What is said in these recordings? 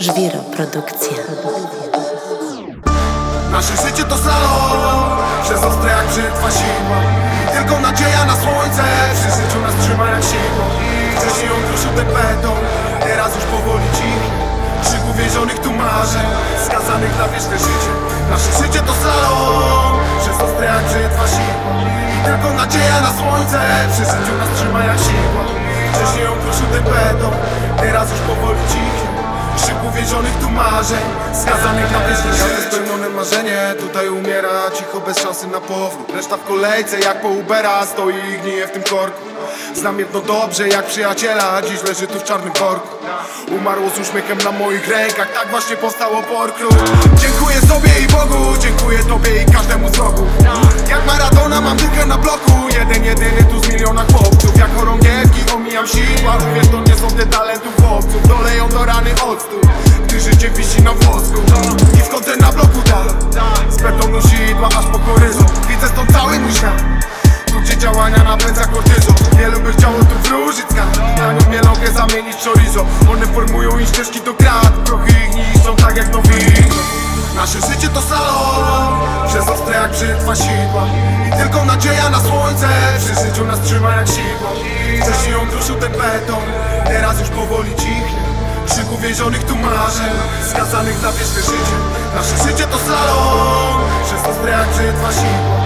Produkcja. Nasze życie to slalom Przez ostre jak brzytwa siła tylko nadzieja na słońce Przy życiu nas trzyma jak siła Wcześniej on kruszył ten beton Teraz już powoli cichnie Krzyk uwięzionych tu marzeń Skazanych na wieczne życie. Nasze życie to slalom Przez ostre jak brzytwa siła tylko nadzieja na słońce Przy życiu nas trzyma jak siła Wcześniej on kruszył ten beton Teraz już powoli Krzyk uwięzionych tu marzeń Skazanych na wieczne życie. Spełnione marzenie Tutaj umiera cicho bez szansy na powrót. Reszta w kolejce jak po Ubera Stoi i gnije w tym korku. Znam jedno dobrze jak przyjaciela Dziś leży tu w czarnym worku. Umarło z uśmiechem na moich rękach Tak właśnie powstało porkru Dziękuję sobie i Bogu Dziękuję tobie i każdemu z rogu Wielu by chciało tu wrócić skan Na nią mielonkę zamienić chorizo. One formują i ścieżki do krat. Prochy ich niszczą tak jak nowi. Nasze życie to slalom Przez ostre jak brzytwa sidła. I tylko nadzieja na słońce. Przy życiu nas trzyma jak sidło. Wcześniej ją kruszył ten beton. Teraz już powoli cichnie. Krzyk uwięzionych tu marzeń Skazanych na wieczne życie. Nasze życie to slalom Przez ostre jak brzytwa sidła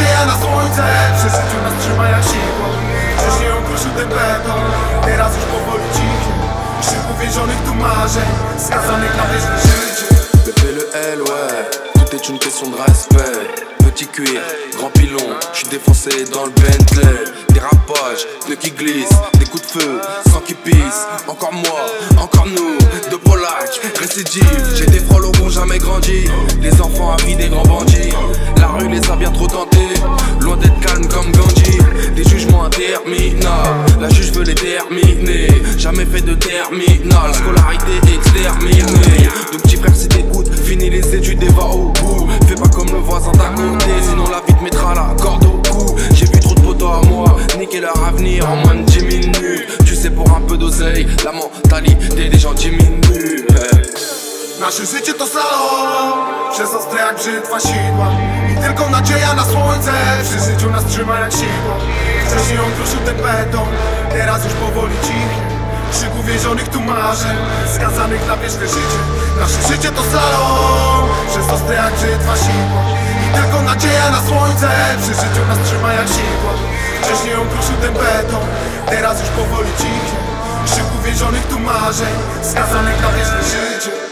nadzieja na słońce Przy życiu nas trzyma jak siła Wcześniej ją kruszył ten beton Teraz już powoli cichnie Krzyk uwięzionych tu marzeń Skazanych na wieczne życie Bébé le L, ouais, tout est une question de respect. Petit cuir, grand pilon, je suis défoncé dans le Bentley. Dérapage, pneus qui glissent, des coups de feu, sang qui pisse. Encore moi, encore nous, de Polac, récidive. J'ai des frôles ont jamais grandi. La juge veut les terminer. Jamais fait de terminal. Scolarité exterminée. Donc petit frère, si t'écoutes, finis les études et va au bout. Fais pas comme le voisin d'à côté, sinon la vie te mettra la corde au cou. J'ai vu trop de potos à moi, niquer leur avenir en moins de 10 minutes. Tu sais, pour un peu d'oseille, la mentalité des gens diminue. Nasze życie to slalom Przez ostre jak brzytwa tylko nadzieja na słońce. Przy życiu nas trzyma jak sidło Wcześniej ją kruszył ten beton Teraz już powoli cichnie Krzyk uwięzionych tu marzeń Skazanych na wieczne życie. Nasze życie to slalom Przez ostre jak brzytwa sidła I tylko nadzieja na słońce. Przy życiu nas trzyma jak sidło Wcześniej ją kruszył ten beton Teraz już powoli cichnie Krzyk uwięzionych tu marzeń Skazanych na wieczne życie